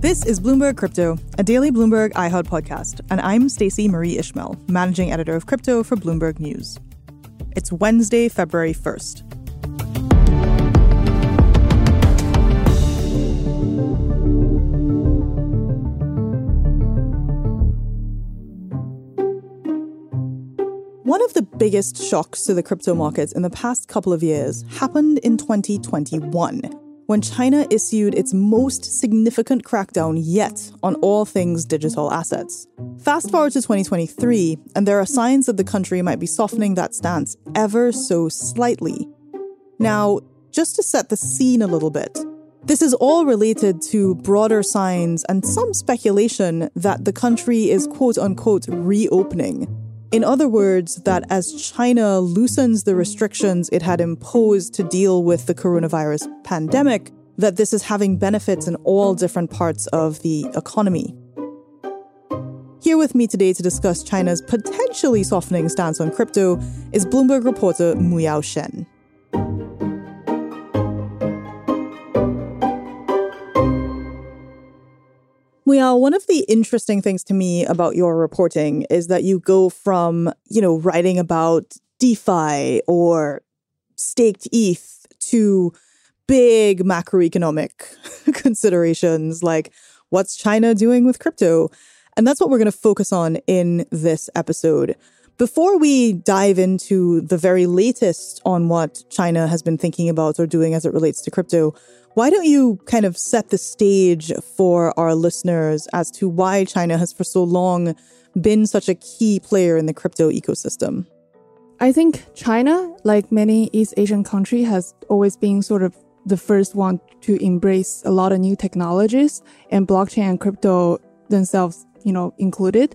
This is Bloomberg Crypto, a daily Bloomberg iHeart podcast, and I'm Stacey Marie Ishmael, managing editor of crypto for Bloomberg News. It's Wednesday, February 1st. One of the biggest shocks to the crypto markets in the past couple of years happened in 2021 when China issued its most significant crackdown yet on all things digital assets. Fast forward to 2023, and there are signs that the country might be softening that stance ever so slightly. Now, just to set the scene a little bit, this is all related to broader signs and some speculation that the country is quote unquote reopening in other words, that as China loosens the restrictions it had imposed to deal with the coronavirus pandemic, that this is having benefits in all different parts of the economy. Here with me today to discuss China's potentially softening stance on crypto is Bloomberg reporter Muyao Shen. Muyao, one of the interesting things to me about your reporting is that you go from, you know, writing about DeFi or staked ETH to big macroeconomic considerations like what's China doing with crypto? And that's what we're going to focus on in this episode. Before we dive into the very latest on what China has been thinking about or doing as it relates to crypto, why don't you kind of set the stage for our listeners as to why China has for so long been such a key player in the crypto ecosystem? I think China, like many East Asian countries, has always been sort of the first one to embrace a lot of new technologies and blockchain and crypto themselves, you know, included.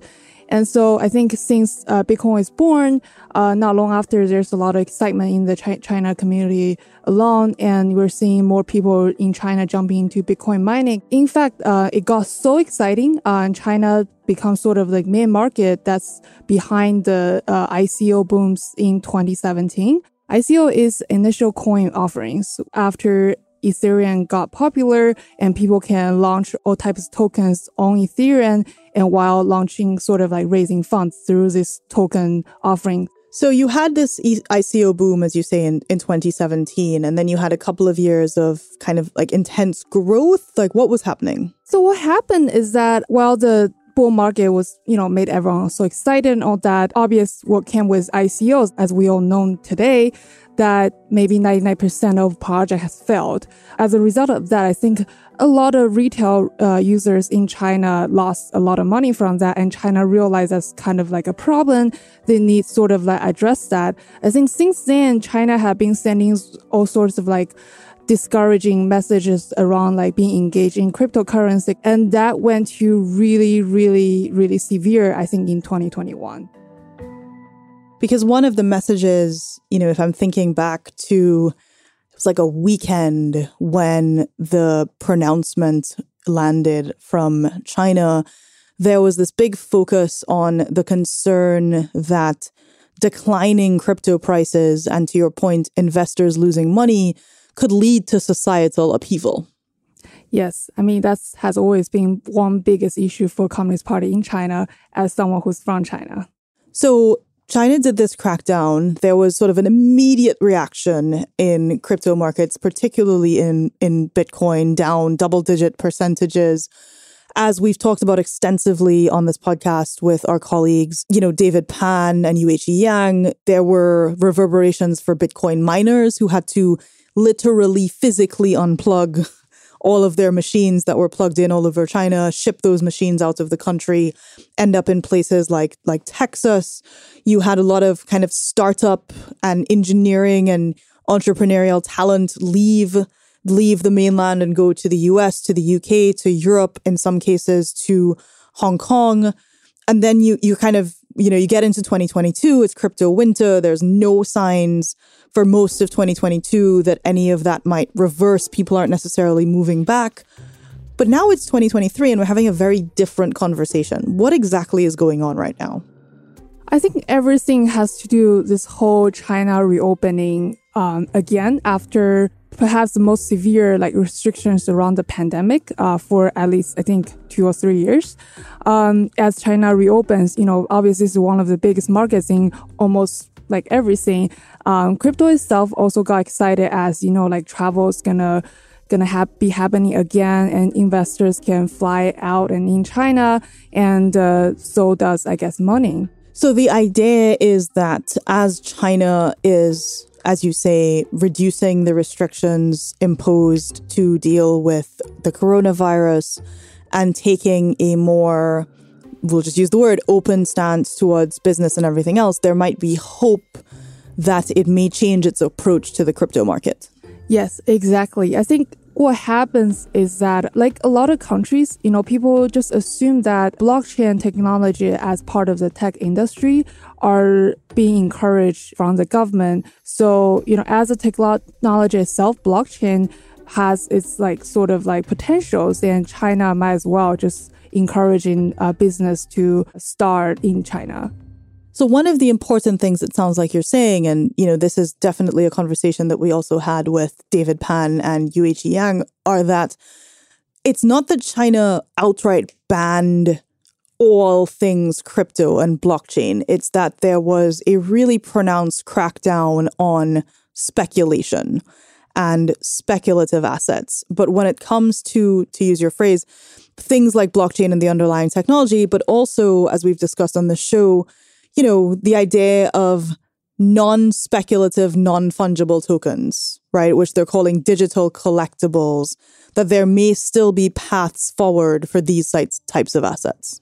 And so I think since uh, Bitcoin is born, uh, not long after, there's a lot of excitement in the Ch- China community alone, and we're seeing more people in China jumping into Bitcoin mining. In fact, uh, it got so exciting, uh, and China becomes sort of like main market that's behind the uh, ICO booms in 2017. ICO is initial coin offerings after Ethereum got popular and people can launch all types of tokens on Ethereum and while launching sort of like raising funds through this token offering. So you had this ICO boom, as you say, in, in 2017, and then you had a couple of years of kind of like intense growth. Like what was happening? So what happened is that while the bull market was, you know, made everyone so excited and all that, obvious what came with ICOs, as we all know today, that maybe 99% of project has failed. As a result of that, I think a lot of retail uh, users in China lost a lot of money from that, and China realized that's kind of like a problem. They need sort of like address that. I think since then, China have been sending all sorts of like discouraging messages around like being engaged in cryptocurrency, and that went to really, really, really severe. I think in 2021. Because one of the messages, you know, if I'm thinking back to it was like a weekend when the pronouncement landed from China, there was this big focus on the concern that declining crypto prices and to your point, investors losing money could lead to societal upheaval. Yes, I mean that has always been one biggest issue for Communist Party in China as someone who's from China. So China did this crackdown. There was sort of an immediate reaction in crypto markets, particularly in, in Bitcoin, down double digit percentages. As we've talked about extensively on this podcast with our colleagues, you know, David Pan and Yueqi Yang, there were reverberations for Bitcoin miners who had to literally physically unplug all of their machines that were plugged in all over China, ship those machines out of the country, end up in places like like Texas. You had a lot of kind of startup and engineering and entrepreneurial talent leave leave the mainland and go to the US, to the UK, to Europe, in some cases to Hong Kong. And then you you kind of, you know, you get into 2022, it's crypto winter. There's no signs for most of 2022 that any of that might reverse. People aren't necessarily moving back. But now it's 2023 and we're having a very different conversation. What exactly is going on right now? I think everything has to do this whole China reopening um, again after perhaps the most severe like restrictions around the pandemic uh, for at least I think two or three years. Um, as China reopens, you know, obviously it's one of the biggest markets in almost like everything. Um, crypto itself also got excited as you know, like travel is gonna gonna ha- be happening again, and investors can fly out and in China, and uh, so does I guess money. So the idea is that as China is as you say, reducing the restrictions imposed to deal with the coronavirus and taking a more, we'll just use the word, open stance towards business and everything else, there might be hope that it may change its approach to the crypto market. Yes, exactly. I think what happens is that like a lot of countries you know people just assume that blockchain technology as part of the tech industry are being encouraged from the government. So you know as a technology itself blockchain has its like sort of like potentials and china might as well just encouraging uh, business to start in china so one of the important things it sounds like you're saying, and you know, this is definitely a conversation that we also had with David Pan and Yueqi Yang, are that it's not that China outright banned all things crypto and blockchain. It's that there was a really pronounced crackdown on speculation and speculative assets. But when it comes to, to use your phrase, things like blockchain and the underlying technology, but also, as we've discussed on the show, you know, the idea of non speculative, non fungible tokens, right, which they're calling digital collectibles, that there may still be paths forward for these types of assets.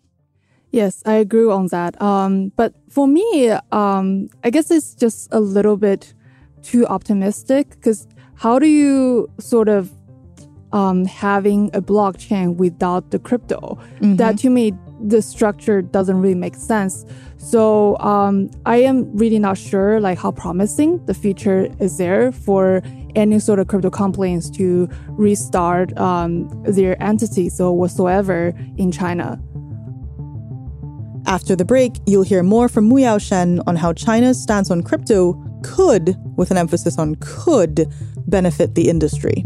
Yes, I agree on that. Um, but for me, um, I guess it's just a little bit too optimistic because how do you sort of um, having a blockchain without the crypto? Mm-hmm. That to me, the structure doesn't really make sense. So um, I am really not sure like how promising the future is there for any sort of crypto companies to restart um, their entities or whatsoever in China. After the break, you'll hear more from Muyao Shen on how China's stance on crypto could, with an emphasis on could, benefit the industry.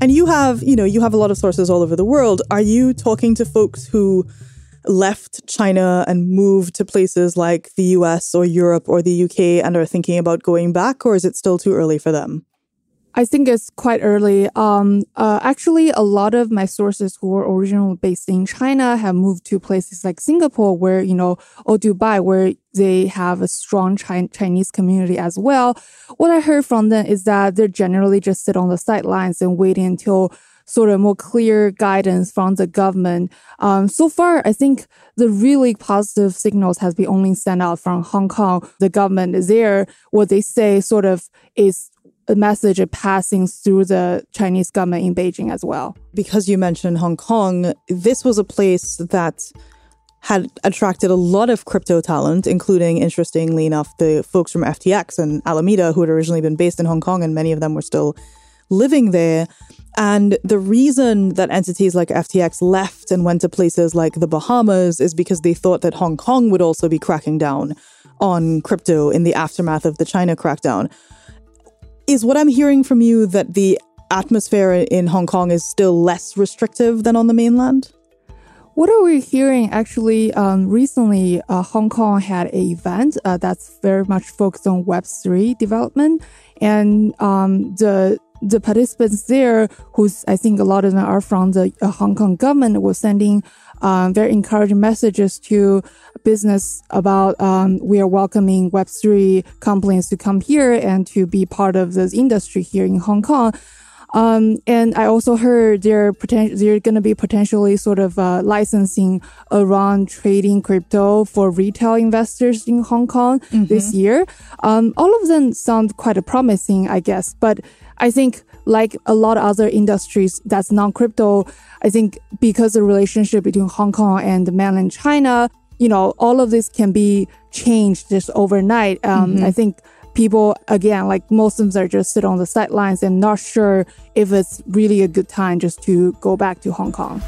And you have, you know, you have a lot of sources all over the world. Are you talking to folks who left China and moved to places like the US or Europe or the UK and are thinking about going back, or is it still too early for them? I think it's quite early. Um, uh, actually, a lot of my sources who were originally based in China have moved to places like Singapore, where you know, or Dubai, where they have a strong Chi- Chinese community as well. What I heard from them is that they're generally just sit on the sidelines and waiting until sort of more clear guidance from the government. Um, so far, I think the really positive signals has been only sent out from Hong Kong. The government is there. What they say sort of is a message passing through the Chinese government in Beijing as well. Because you mentioned Hong Kong, this was a place that had attracted a lot of crypto talent, including, interestingly enough, the folks from FTX and Alameda, who had originally been based in Hong Kong, and many of them were still living there. And the reason that entities like FTX left and went to places like the Bahamas is because they thought that Hong Kong would also be cracking down on crypto in the aftermath of the China crackdown. Is what I'm hearing from you that the atmosphere in Hong Kong is still less restrictive than on the mainland? What are we hearing? Actually, um, recently, uh, Hong Kong had an event uh, that's very much focused on Web three development, and um, the the participants there, who's I think a lot of them are from the uh, Hong Kong government, were sending um, very encouraging messages to business about um, we are welcoming Web3 companies to come here and to be part of this industry here in Hong Kong. Um, and I also heard they're poten- they're going to be potentially sort of uh, licensing around trading crypto for retail investors in Hong Kong mm-hmm. this year. Um, all of them sound quite promising, I guess. But I think like a lot of other industries that's non-crypto, I think because the relationship between Hong Kong and mainland China, you know, all of this can be changed just overnight. Um, mm-hmm. I think people, again, like most of them are just sit on the sidelines and not sure if it's really a good time just to go back to Hong Kong.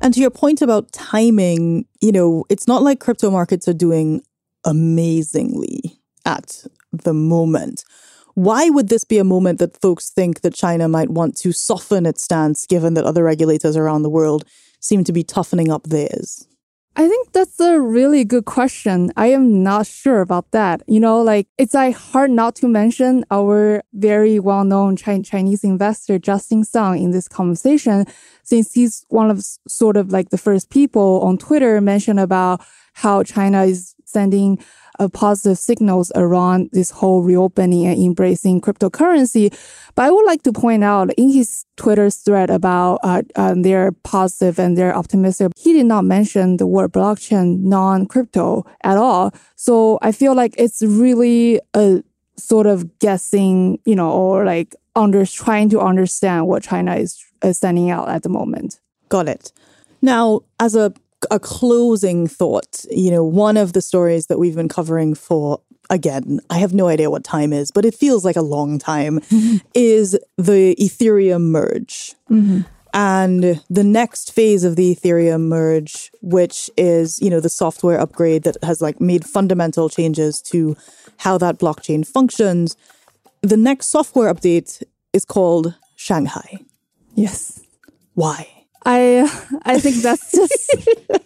And to your point about timing, you know, it's not like crypto markets are doing amazingly at the moment. Why would this be a moment that folks think that China might want to soften its stance, given that other regulators around the world seem to be toughening up theirs? I think that's a really good question. I am not sure about that. You know, like it's like hard not to mention our very well-known Chinese investor Justin Sun in this conversation, since he's one of sort of like the first people on Twitter mention about how China is sending of positive signals around this whole reopening and embracing cryptocurrency. But I would like to point out in his Twitter thread about uh, uh, their positive and their optimistic, he did not mention the word blockchain non-crypto at all. So I feel like it's really a sort of guessing, you know, or like under trying to understand what China is, is sending out at the moment. Got it. Now, as a a closing thought, you know, one of the stories that we've been covering for again, I have no idea what time is, but it feels like a long time, mm-hmm. is the Ethereum merge. Mm-hmm. And the next phase of the Ethereum merge, which is, you know, the software upgrade that has like made fundamental changes to how that blockchain functions. The next software update is called Shanghai. Yes. Why? I I think that's just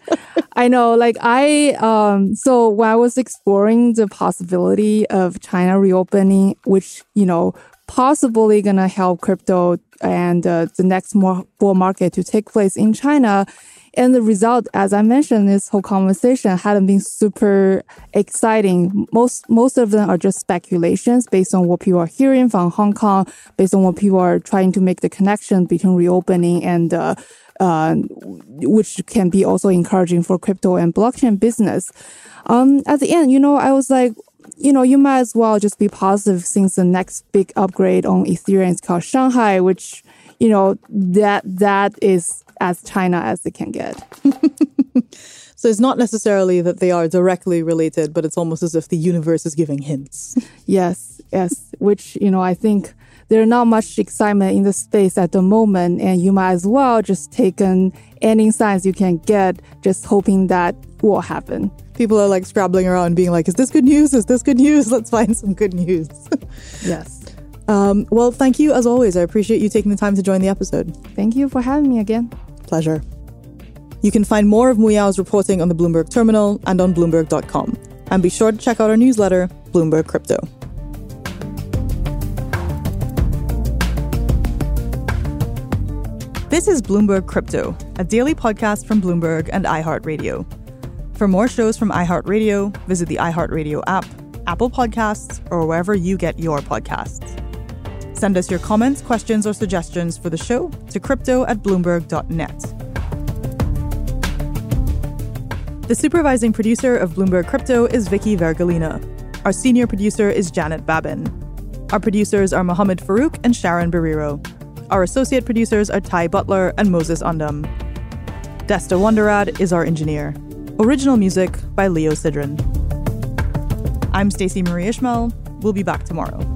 I know like I um so when I was exploring the possibility of China reopening which you know possibly going to help crypto and uh, the next more bull market to take place in China and the result, as I mentioned, this whole conversation hadn't been super exciting. Most, most of them are just speculations based on what people are hearing from Hong Kong, based on what people are trying to make the connection between reopening and, uh, uh, which can be also encouraging for crypto and blockchain business. Um, at the end, you know, I was like, you know, you might as well just be positive since the next big upgrade on Ethereum is called Shanghai, which, you know, that, that is as China as it can get. so it's not necessarily that they are directly related, but it's almost as if the universe is giving hints. yes, yes, which, you know, I think there's not much excitement in the space at the moment, and you might as well just take any signs you can get, just hoping that will happen. People are like scrabbling around, being like, "Is this good news? Is this good news? Let's find some good news." yes. Um, well, thank you as always. I appreciate you taking the time to join the episode. Thank you for having me again. Pleasure. You can find more of Muyao's reporting on the Bloomberg Terminal and on Bloomberg.com. And be sure to check out our newsletter, Bloomberg Crypto. This is Bloomberg Crypto, a daily podcast from Bloomberg and iHeartRadio. For more shows from iHeartRadio, visit the iHeartRadio app, Apple Podcasts, or wherever you get your podcasts. Send us your comments, questions, or suggestions for the show to crypto at bloomberg.net. The supervising producer of Bloomberg Crypto is Vicky Vergolina. Our senior producer is Janet Babin. Our producers are Mohammed Farouk and Sharon Barrero. Our associate producers are Ty Butler and Moses Undum. Desta Wonderad is our engineer. Original music by Leo Sidran. I'm Stacey Marie Ishmael. We'll be back tomorrow.